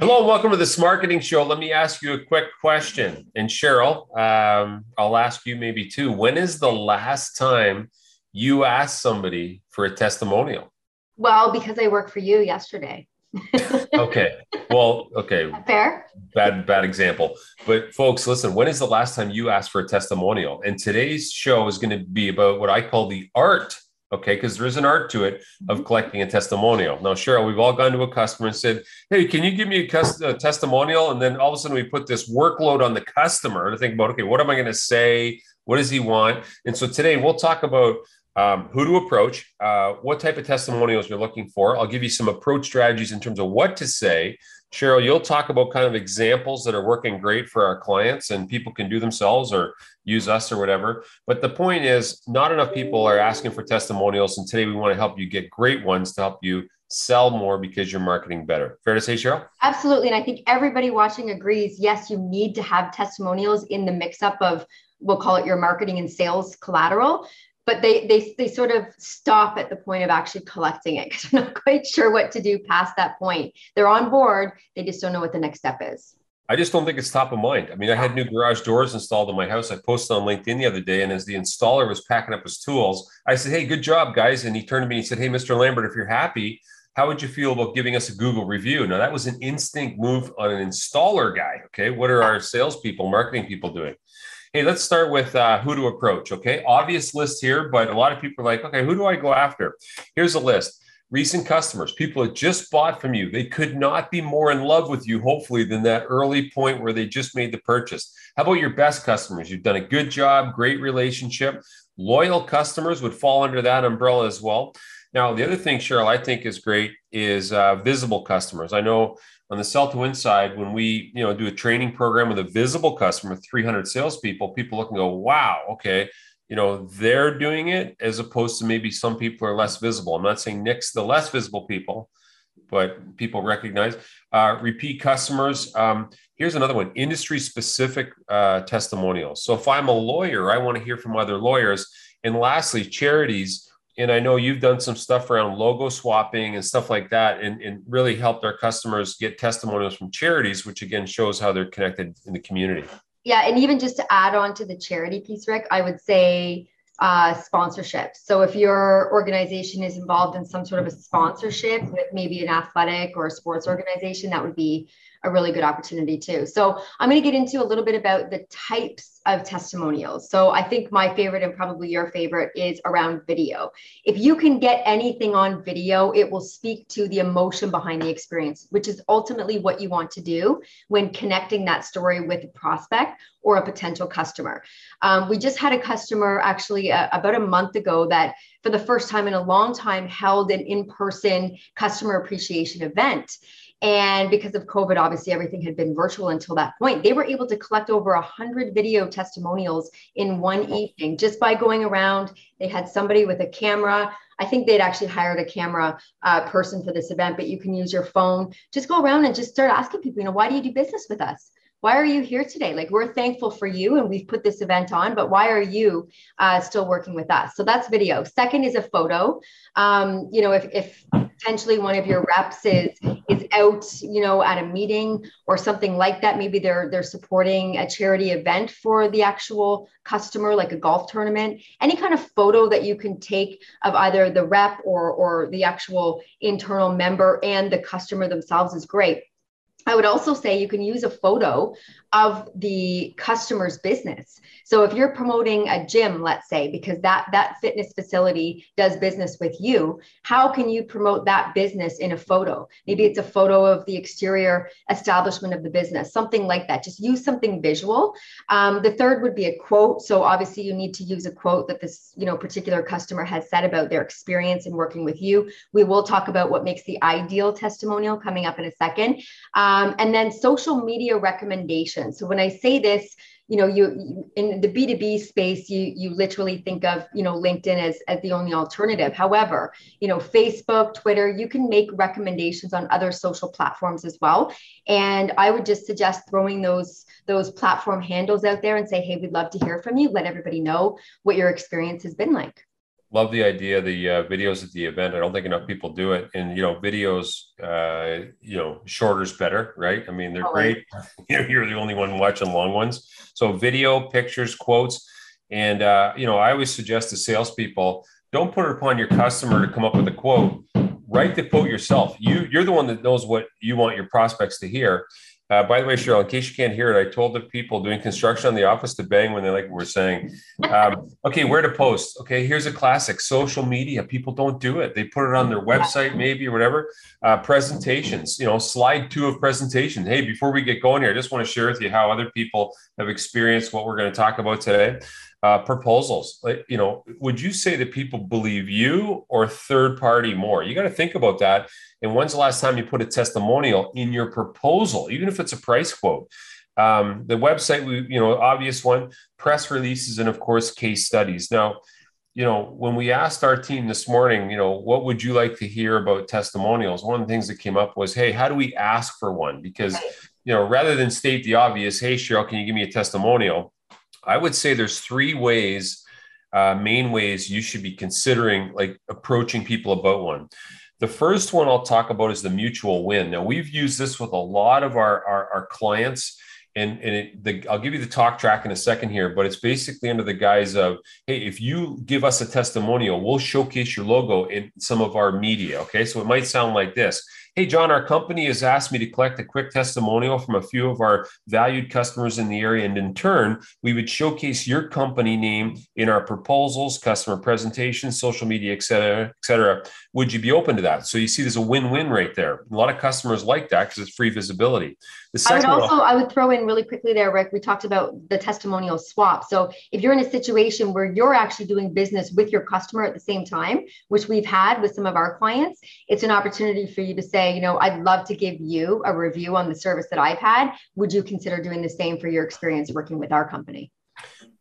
Hello, welcome to this marketing show. Let me ask you a quick question. And Cheryl, um, I'll ask you maybe too. When is the last time you asked somebody for a testimonial? Well, because I work for you yesterday. okay. Well, okay. Fair. Bad, bad example. But folks, listen, when is the last time you asked for a testimonial? And today's show is going to be about what I call the art okay because there is an art to it of mm-hmm. collecting a testimonial. Now cheryl we've all gone to a customer and said hey can you give me a, cus- a testimonial? And then all of a sudden we put this workload on the customer to think about okay what am i going to say? What does he want? And so today we'll talk about um, who to approach, uh, what type of testimonials you're looking for. I'll give you some approach strategies in terms of what to say. Cheryl, you'll talk about kind of examples that are working great for our clients and people can do themselves or use us or whatever. But the point is, not enough people are asking for testimonials. And today we want to help you get great ones to help you sell more because you're marketing better. Fair to say, Cheryl? Absolutely. And I think everybody watching agrees yes, you need to have testimonials in the mix up of we'll call it your marketing and sales collateral but they they they sort of stop at the point of actually collecting it because they're not quite sure what to do past that point. They're on board, they just don't know what the next step is. I just don't think it's top of mind. I mean, I had new garage doors installed in my house. I posted on LinkedIn the other day, and as the installer was packing up his tools, I said, "Hey, good job, guys!" And he turned to me and he said, "Hey, Mr. Lambert, if you're happy, how would you feel about giving us a Google review?" Now, that was an instinct move on an installer guy. Okay, what are our salespeople, marketing people doing? Hey, let's start with uh, who to approach. Okay, obvious list here, but a lot of people are like, okay, who do I go after? Here's a list. Recent customers, people that just bought from you, they could not be more in love with you, hopefully, than that early point where they just made the purchase. How about your best customers? You've done a good job, great relationship. Loyal customers would fall under that umbrella as well. Now, the other thing, Cheryl, I think is great is uh, visible customers. I know on the sell to win side, when we you know do a training program with a visible customer, 300 salespeople, people look and go, wow, okay, you know they're doing it as opposed to maybe some people are less visible. I'm not saying Nick's the less visible people, but people recognize uh, repeat customers. Um, here's another one: industry specific uh, testimonials. So if I'm a lawyer, I want to hear from other lawyers. And lastly, charities and I know you've done some stuff around logo swapping and stuff like that, and, and really helped our customers get testimonials from charities, which again shows how they're connected in the community. Yeah, and even just to add on to the charity piece, Rick, I would say uh, sponsorship. So if your organization is involved in some sort of a sponsorship with maybe an athletic or a sports organization, that would be a really good opportunity too. So I'm going to get into a little bit about the types of testimonials. So I think my favorite and probably your favorite is around video. If you can get anything on video, it will speak to the emotion behind the experience, which is ultimately what you want to do when connecting that story with a prospect or a potential customer. Um, we just had a customer actually uh, about a month ago that for the first time in a long time held an in-person customer appreciation event and because of COVID, obviously everything had been virtual until that point. They were able to collect over 100 video testimonials in one evening just by going around. They had somebody with a camera. I think they'd actually hired a camera uh, person for this event, but you can use your phone. Just go around and just start asking people, you know, why do you do business with us? why are you here today? Like, we're thankful for you and we've put this event on, but why are you uh, still working with us? So that's video. Second is a photo. Um, you know, if, if potentially one of your reps is is out, you know, at a meeting or something like that, maybe they're they're supporting a charity event for the actual customer, like a golf tournament. Any kind of photo that you can take of either the rep or or the actual internal member and the customer themselves is great. I would also say you can use a photo of the customer's business. So if you're promoting a gym, let's say, because that that fitness facility does business with you, how can you promote that business in a photo? Maybe it's a photo of the exterior establishment of the business, something like that. Just use something visual. Um, the third would be a quote. So obviously you need to use a quote that this you know particular customer has said about their experience in working with you. We will talk about what makes the ideal testimonial coming up in a second, um, and then social media recommendations so when I say this, you know, you, you, in the B2B space, you you literally think of, you know, LinkedIn as, as the only alternative. However, you know, Facebook, Twitter, you can make recommendations on other social platforms as well. And I would just suggest throwing those those platform handles out there and say, hey, we'd love to hear from you. Let everybody know what your experience has been like. Love the idea the uh, videos at the event. I don't think enough people do it. And you know videos uh, you know shorter's better right? I mean they're oh, great. You're the only one watching long ones. So video pictures quotes. And uh, you know i always suggest to salespeople don't put it upon your customer to come up with a quote. Write the quote yourself. You you're the one that knows what you want your prospects to hear uh, by the way, Cheryl, in case you can't hear it, I told the people doing construction on the office to bang when they like what we're saying. Um, okay, where to post? Okay, here's a classic social media. People don't do it. They put it on their website, maybe or whatever. Uh, presentations, you know, slide two of presentation. Hey, before we get going here, I just want to share with you how other people have experienced what we're going to talk about today. Uh, proposals, like, you know, would you say that people believe you or third party more? You got to think about that and when's the last time you put a testimonial in your proposal, even if it's a price quote? Um, the website, we, you know, obvious one, press releases, and of course, case studies. Now, you know, when we asked our team this morning, you know, what would you like to hear about testimonials? One of the things that came up was, hey, how do we ask for one? Because, you know, rather than state the obvious, hey, Cheryl, can you give me a testimonial? I would say there's three ways, uh, main ways you should be considering like approaching people about one. The first one I'll talk about is the mutual win. Now, we've used this with a lot of our, our, our clients. And, and it, the, I'll give you the talk track in a second here, but it's basically under the guise of, hey, if you give us a testimonial, we'll showcase your logo in some of our media. Okay, so it might sound like this Hey, John, our company has asked me to collect a quick testimonial from a few of our valued customers in the area. And in turn, we would showcase your company name in our proposals, customer presentations, social media, et cetera, et cetera. Would you be open to that? So you see, there's a win win right there. A lot of customers like that because it's free visibility. The I would also I would throw in really quickly there, Rick. We talked about the testimonial swap. So if you're in a situation where you're actually doing business with your customer at the same time, which we've had with some of our clients, it's an opportunity for you to say, you know, I'd love to give you a review on the service that I've had. Would you consider doing the same for your experience working with our company?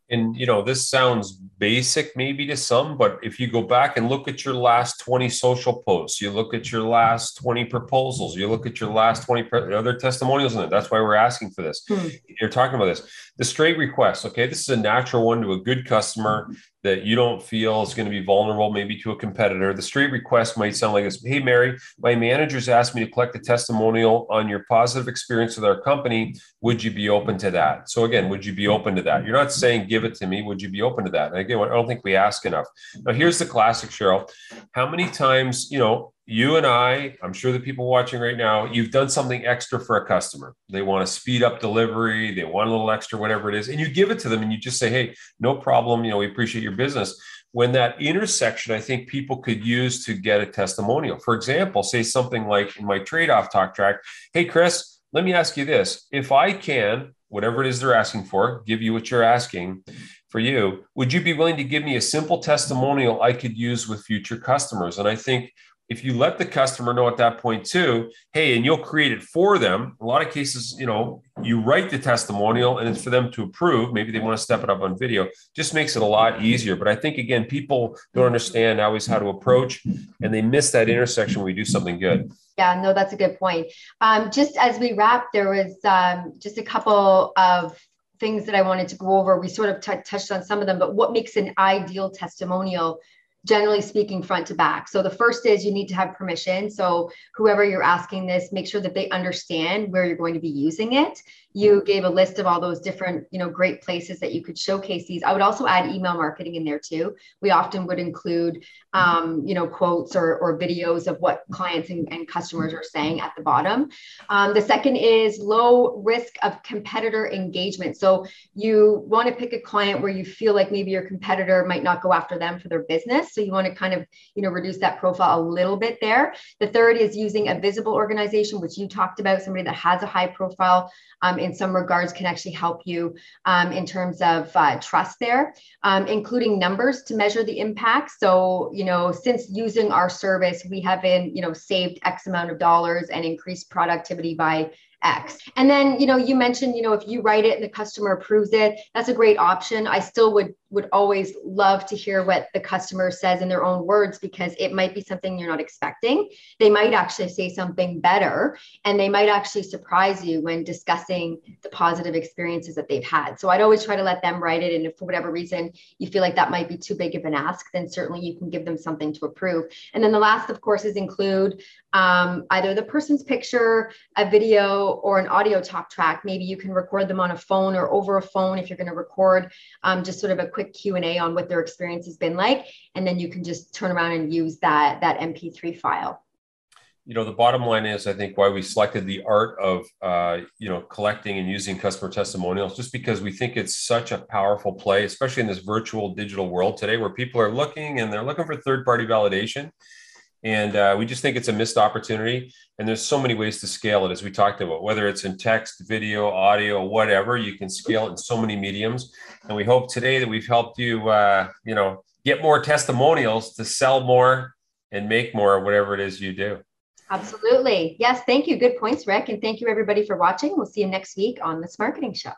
and you know this sounds basic maybe to some but if you go back and look at your last 20 social posts you look at your last 20 proposals you look at your last 20 other testimonials in it that's why we're asking for this hmm. you're talking about this the straight request okay this is a natural one to a good customer that you don't feel is going to be vulnerable maybe to a competitor. The straight request might sound like this Hey, Mary, my managers asked me to collect a testimonial on your positive experience with our company. Would you be open to that? So, again, would you be open to that? You're not saying give it to me. Would you be open to that? And again, I don't think we ask enough. Now, here's the classic, Cheryl. How many times, you know, you and I, I'm sure the people watching right now, you've done something extra for a customer. They want to speed up delivery, they want a little extra, whatever it is, and you give it to them and you just say, hey, no problem. You know, we appreciate your business. When that intersection, I think people could use to get a testimonial. For example, say something like in my trade off talk track, hey, Chris, let me ask you this. If I can, whatever it is they're asking for, give you what you're asking for you, would you be willing to give me a simple testimonial I could use with future customers? And I think if you let the customer know at that point too, hey, and you'll create it for them. A lot of cases, you know, you write the testimonial and it's for them to approve. Maybe they want to step it up on video. Just makes it a lot easier. But I think again, people don't understand always how to approach, and they miss that intersection when we do something good. Yeah, no, that's a good point. Um, just as we wrap, there was um, just a couple of things that I wanted to go over. We sort of t- touched on some of them, but what makes an ideal testimonial generally speaking front to back. So the first is you need to have permission. So whoever you're asking this make sure that they understand where you're going to be using it. You gave a list of all those different you know great places that you could showcase these. I would also add email marketing in there too. We often would include um, you know quotes or, or videos of what clients and, and customers are saying at the bottom. Um, the second is low risk of competitor engagement. So you want to pick a client where you feel like maybe your competitor might not go after them for their business so you want to kind of you know reduce that profile a little bit there the third is using a visible organization which you talked about somebody that has a high profile um, in some regards can actually help you um, in terms of uh, trust there, um, including numbers to measure the impact. So, you know, since using our service, we have been, you know, saved X amount of dollars and increased productivity by X. And then, you know, you mentioned, you know, if you write it and the customer approves it, that's a great option. I still would would always love to hear what the customer says in their own words because it might be something you're not expecting. They might actually say something better and they might actually surprise you when discussing the positive experiences that they've had. So I'd always try to let them write it. And if for whatever reason you feel like that might be too big of an ask, then certainly you can give them something to approve. And then the last, of course, is include um, either the person's picture, a video, or an audio talk track. Maybe you can record them on a phone or over a phone if you're going to record um, just sort of a quick Q&A on what their experience has been like. And then you can just turn around and use that, that MP3 file you know the bottom line is i think why we selected the art of uh, you know collecting and using customer testimonials just because we think it's such a powerful play especially in this virtual digital world today where people are looking and they're looking for third party validation and uh, we just think it's a missed opportunity. And there's so many ways to scale it as we talked about whether it's in text video audio whatever you can scale it in so many mediums. And we hope today that we've helped you uh, you know get more testimonials to sell more and make more whatever it is you do. Absolutely. Yes thank you. Good points rick. And thank you everybody for watching. We'll see you next week on this marketing show